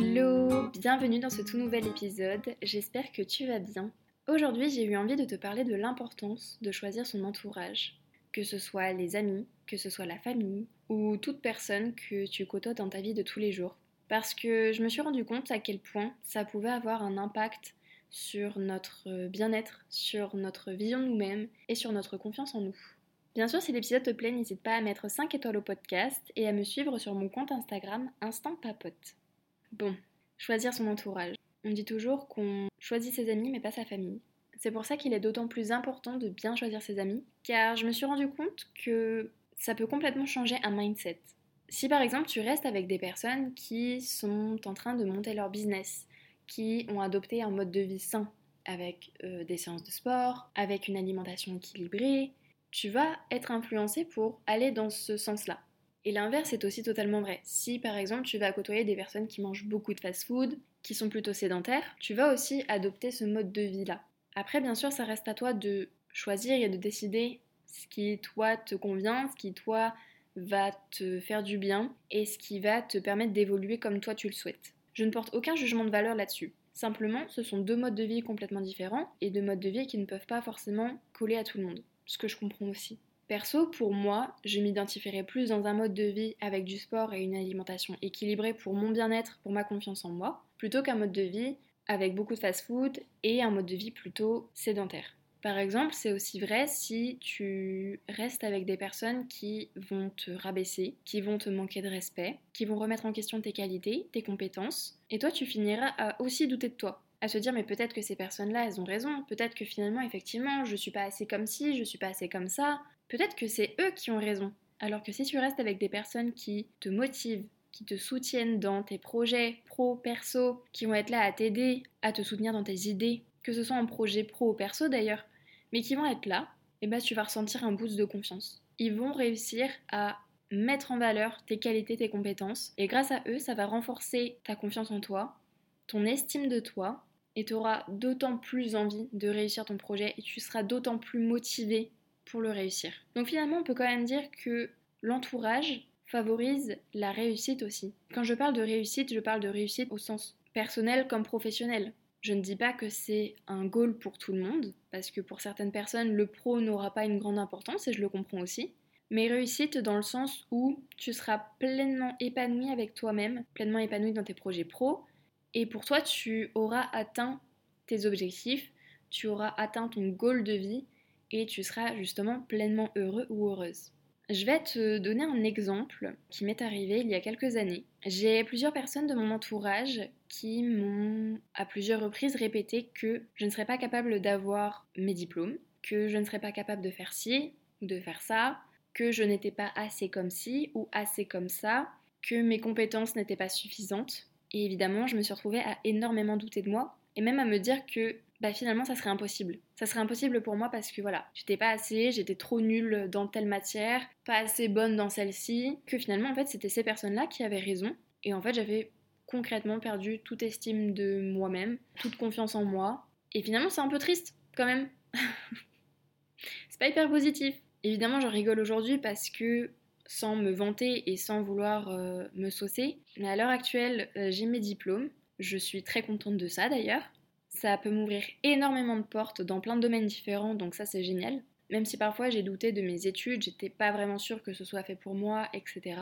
Hello, bienvenue dans ce tout nouvel épisode, j'espère que tu vas bien. Aujourd'hui j'ai eu envie de te parler de l'importance de choisir son entourage, que ce soit les amis, que ce soit la famille ou toute personne que tu côtoies dans ta vie de tous les jours. Parce que je me suis rendu compte à quel point ça pouvait avoir un impact sur notre bien-être, sur notre vision de nous-mêmes et sur notre confiance en nous. Bien sûr, si l'épisode te plaît, n'hésite pas à mettre 5 étoiles au podcast et à me suivre sur mon compte Instagram Instant Papote. Bon, choisir son entourage. On dit toujours qu'on choisit ses amis mais pas sa famille. C'est pour ça qu'il est d'autant plus important de bien choisir ses amis, car je me suis rendu compte que ça peut complètement changer un mindset. Si par exemple tu restes avec des personnes qui sont en train de monter leur business, qui ont adopté un mode de vie sain, avec euh, des séances de sport, avec une alimentation équilibrée, tu vas être influencé pour aller dans ce sens-là. Et l'inverse est aussi totalement vrai. Si par exemple tu vas côtoyer des personnes qui mangent beaucoup de fast-food, qui sont plutôt sédentaires, tu vas aussi adopter ce mode de vie-là. Après, bien sûr, ça reste à toi de choisir et de décider ce qui toi te convient, ce qui toi va te faire du bien et ce qui va te permettre d'évoluer comme toi tu le souhaites. Je ne porte aucun jugement de valeur là-dessus. Simplement, ce sont deux modes de vie complètement différents et deux modes de vie qui ne peuvent pas forcément coller à tout le monde ce que je comprends aussi. Perso, pour moi, je m'identifierais plus dans un mode de vie avec du sport et une alimentation équilibrée pour mon bien-être, pour ma confiance en moi, plutôt qu'un mode de vie avec beaucoup de fast-food et un mode de vie plutôt sédentaire. Par exemple, c'est aussi vrai si tu restes avec des personnes qui vont te rabaisser, qui vont te manquer de respect, qui vont remettre en question tes qualités, tes compétences, et toi tu finiras à aussi douter de toi à se dire mais peut-être que ces personnes-là, elles ont raison, peut-être que finalement, effectivement, je suis pas assez comme ci, je suis pas assez comme ça, peut-être que c'est eux qui ont raison. Alors que si tu restes avec des personnes qui te motivent, qui te soutiennent dans tes projets pro, perso, qui vont être là à t'aider, à te soutenir dans tes idées, que ce soit en projet pro ou perso d'ailleurs, mais qui vont être là, et eh ben tu vas ressentir un boost de confiance. Ils vont réussir à mettre en valeur tes qualités, tes compétences, et grâce à eux, ça va renforcer ta confiance en toi, ton estime de toi, et tu auras d'autant plus envie de réussir ton projet et tu seras d'autant plus motivé pour le réussir. Donc finalement, on peut quand même dire que l'entourage favorise la réussite aussi. Quand je parle de réussite, je parle de réussite au sens personnel comme professionnel. Je ne dis pas que c'est un goal pour tout le monde, parce que pour certaines personnes, le pro n'aura pas une grande importance, et je le comprends aussi. Mais réussite dans le sens où tu seras pleinement épanoui avec toi-même, pleinement épanoui dans tes projets pro, et pour toi, tu auras atteint tes objectifs, tu auras atteint ton goal de vie et tu seras justement pleinement heureux ou heureuse. Je vais te donner un exemple qui m'est arrivé il y a quelques années. J'ai plusieurs personnes de mon entourage qui m'ont à plusieurs reprises répété que je ne serais pas capable d'avoir mes diplômes, que je ne serais pas capable de faire ci ou de faire ça, que je n'étais pas assez comme ci ou assez comme ça, que mes compétences n'étaient pas suffisantes et évidemment, je me suis retrouvée à énormément douter de moi et même à me dire que bah, finalement ça serait impossible. Ça serait impossible pour moi parce que voilà, j'étais pas assez, j'étais trop nulle dans telle matière, pas assez bonne dans celle-ci, que finalement en fait c'était ces personnes-là qui avaient raison et en fait j'avais concrètement perdu toute estime de moi-même, toute confiance en moi et finalement c'est un peu triste quand même. c'est pas hyper positif. Évidemment, j'en rigole aujourd'hui parce que sans me vanter et sans vouloir euh, me saucer. Mais à l'heure actuelle, euh, j'ai mes diplômes. Je suis très contente de ça d'ailleurs. Ça peut m'ouvrir énormément de portes dans plein de domaines différents, donc ça c'est génial. Même si parfois j'ai douté de mes études, j'étais pas vraiment sûre que ce soit fait pour moi, etc.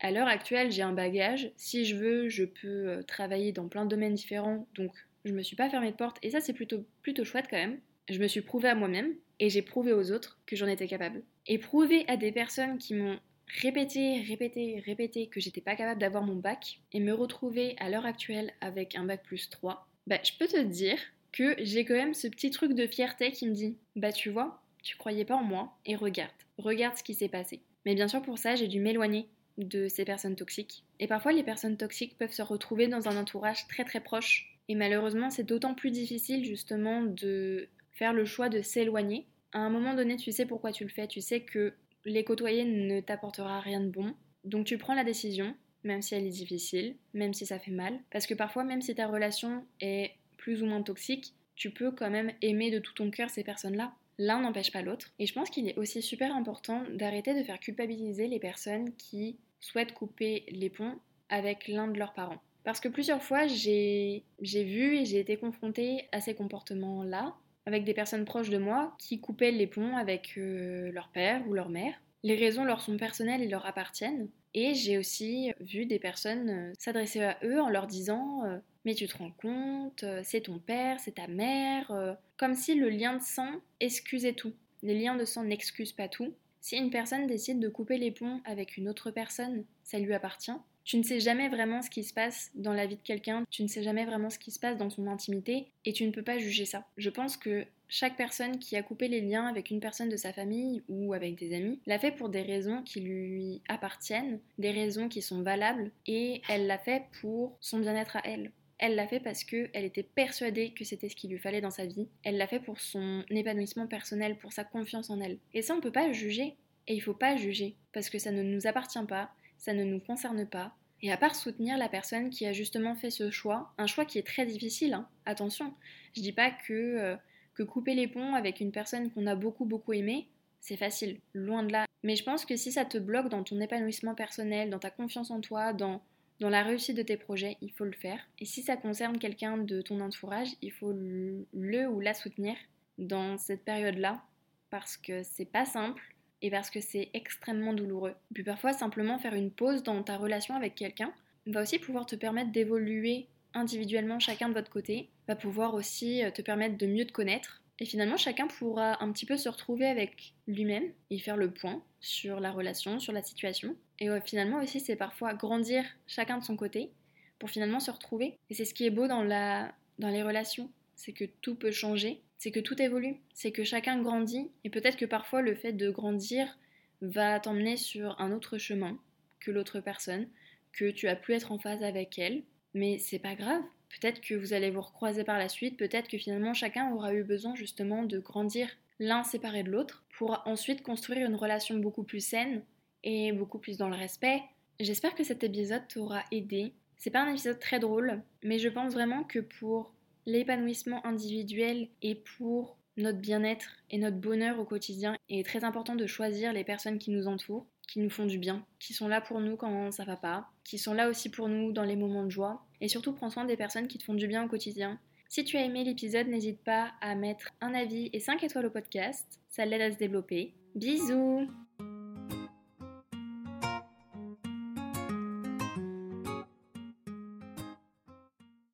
À l'heure actuelle, j'ai un bagage. Si je veux, je peux euh, travailler dans plein de domaines différents, donc je me suis pas fermée de porte et ça c'est plutôt, plutôt chouette quand même. Je me suis prouvé à moi-même et j'ai prouvé aux autres que j'en étais capable. Et prouver à des personnes qui m'ont répéter, répéter, répéter que j'étais pas capable d'avoir mon bac et me retrouver à l'heure actuelle avec un bac plus 3, bah je peux te dire que j'ai quand même ce petit truc de fierté qui me dit bah tu vois, tu croyais pas en moi et regarde, regarde ce qui s'est passé. Mais bien sûr pour ça j'ai dû m'éloigner de ces personnes toxiques. Et parfois les personnes toxiques peuvent se retrouver dans un entourage très très proche. Et malheureusement c'est d'autant plus difficile justement de faire le choix de s'éloigner. À un moment donné tu sais pourquoi tu le fais, tu sais que les côtoyer ne t'apportera rien de bon. Donc tu prends la décision, même si elle est difficile, même si ça fait mal. Parce que parfois, même si ta relation est plus ou moins toxique, tu peux quand même aimer de tout ton cœur ces personnes-là. L'un n'empêche pas l'autre. Et je pense qu'il est aussi super important d'arrêter de faire culpabiliser les personnes qui souhaitent couper les ponts avec l'un de leurs parents. Parce que plusieurs fois, j'ai vu et j'ai été confrontée à ces comportements-là, avec des personnes proches de moi qui coupaient les ponts avec euh, leur père ou leur mère. Les raisons leur sont personnelles et leur appartiennent. Et j'ai aussi vu des personnes euh, s'adresser à eux en leur disant euh, Mais tu te rends compte, c'est ton père, c'est ta mère. Comme si le lien de sang excusait tout. Les liens de sang n'excusent pas tout. Si une personne décide de couper les ponts avec une autre personne, ça lui appartient. Tu ne sais jamais vraiment ce qui se passe dans la vie de quelqu'un, tu ne sais jamais vraiment ce qui se passe dans son intimité et tu ne peux pas juger ça. Je pense que chaque personne qui a coupé les liens avec une personne de sa famille ou avec des amis l'a fait pour des raisons qui lui appartiennent, des raisons qui sont valables et elle l'a fait pour son bien-être à elle. Elle l'a fait parce qu'elle était persuadée que c'était ce qu'il lui fallait dans sa vie. Elle l'a fait pour son épanouissement personnel, pour sa confiance en elle. Et ça, on ne peut pas juger. Et il faut pas juger, parce que ça ne nous appartient pas, ça ne nous concerne pas. Et à part soutenir la personne qui a justement fait ce choix, un choix qui est très difficile, hein, attention, je dis pas que, euh, que couper les ponts avec une personne qu'on a beaucoup beaucoup aimée, c'est facile, loin de là. Mais je pense que si ça te bloque dans ton épanouissement personnel, dans ta confiance en toi, dans, dans la réussite de tes projets, il faut le faire. Et si ça concerne quelqu'un de ton entourage, il faut le, le ou la soutenir dans cette période-là, parce que c'est pas simple, et parce que c'est extrêmement douloureux. Puis parfois, simplement faire une pause dans ta relation avec quelqu'un va aussi pouvoir te permettre d'évoluer individuellement chacun de votre côté, va pouvoir aussi euh, te permettre de mieux te connaître. Et finalement, chacun pourra un petit peu se retrouver avec lui-même et faire le point sur la relation, sur la situation. Et finalement aussi, c'est parfois grandir chacun de son côté pour finalement se retrouver. Et c'est ce qui est beau dans, la, dans les relations, c'est que tout peut changer c'est que tout évolue, c'est que chacun grandit, et peut-être que parfois le fait de grandir va t'emmener sur un autre chemin que l'autre personne, que tu as pu être en phase avec elle, mais c'est pas grave. Peut-être que vous allez vous recroiser par la suite, peut-être que finalement chacun aura eu besoin justement de grandir l'un séparé de l'autre pour ensuite construire une relation beaucoup plus saine et beaucoup plus dans le respect. J'espère que cet épisode t'aura aidé. C'est pas un épisode très drôle, mais je pense vraiment que pour l'épanouissement individuel et pour notre bien-être et notre bonheur au quotidien. Il est très important de choisir les personnes qui nous entourent, qui nous font du bien, qui sont là pour nous quand ça va pas, qui sont là aussi pour nous dans les moments de joie. Et surtout, prends soin des personnes qui te font du bien au quotidien. Si tu as aimé l'épisode, n'hésite pas à mettre un avis et 5 étoiles au podcast. Ça l'aide à se développer. Bisous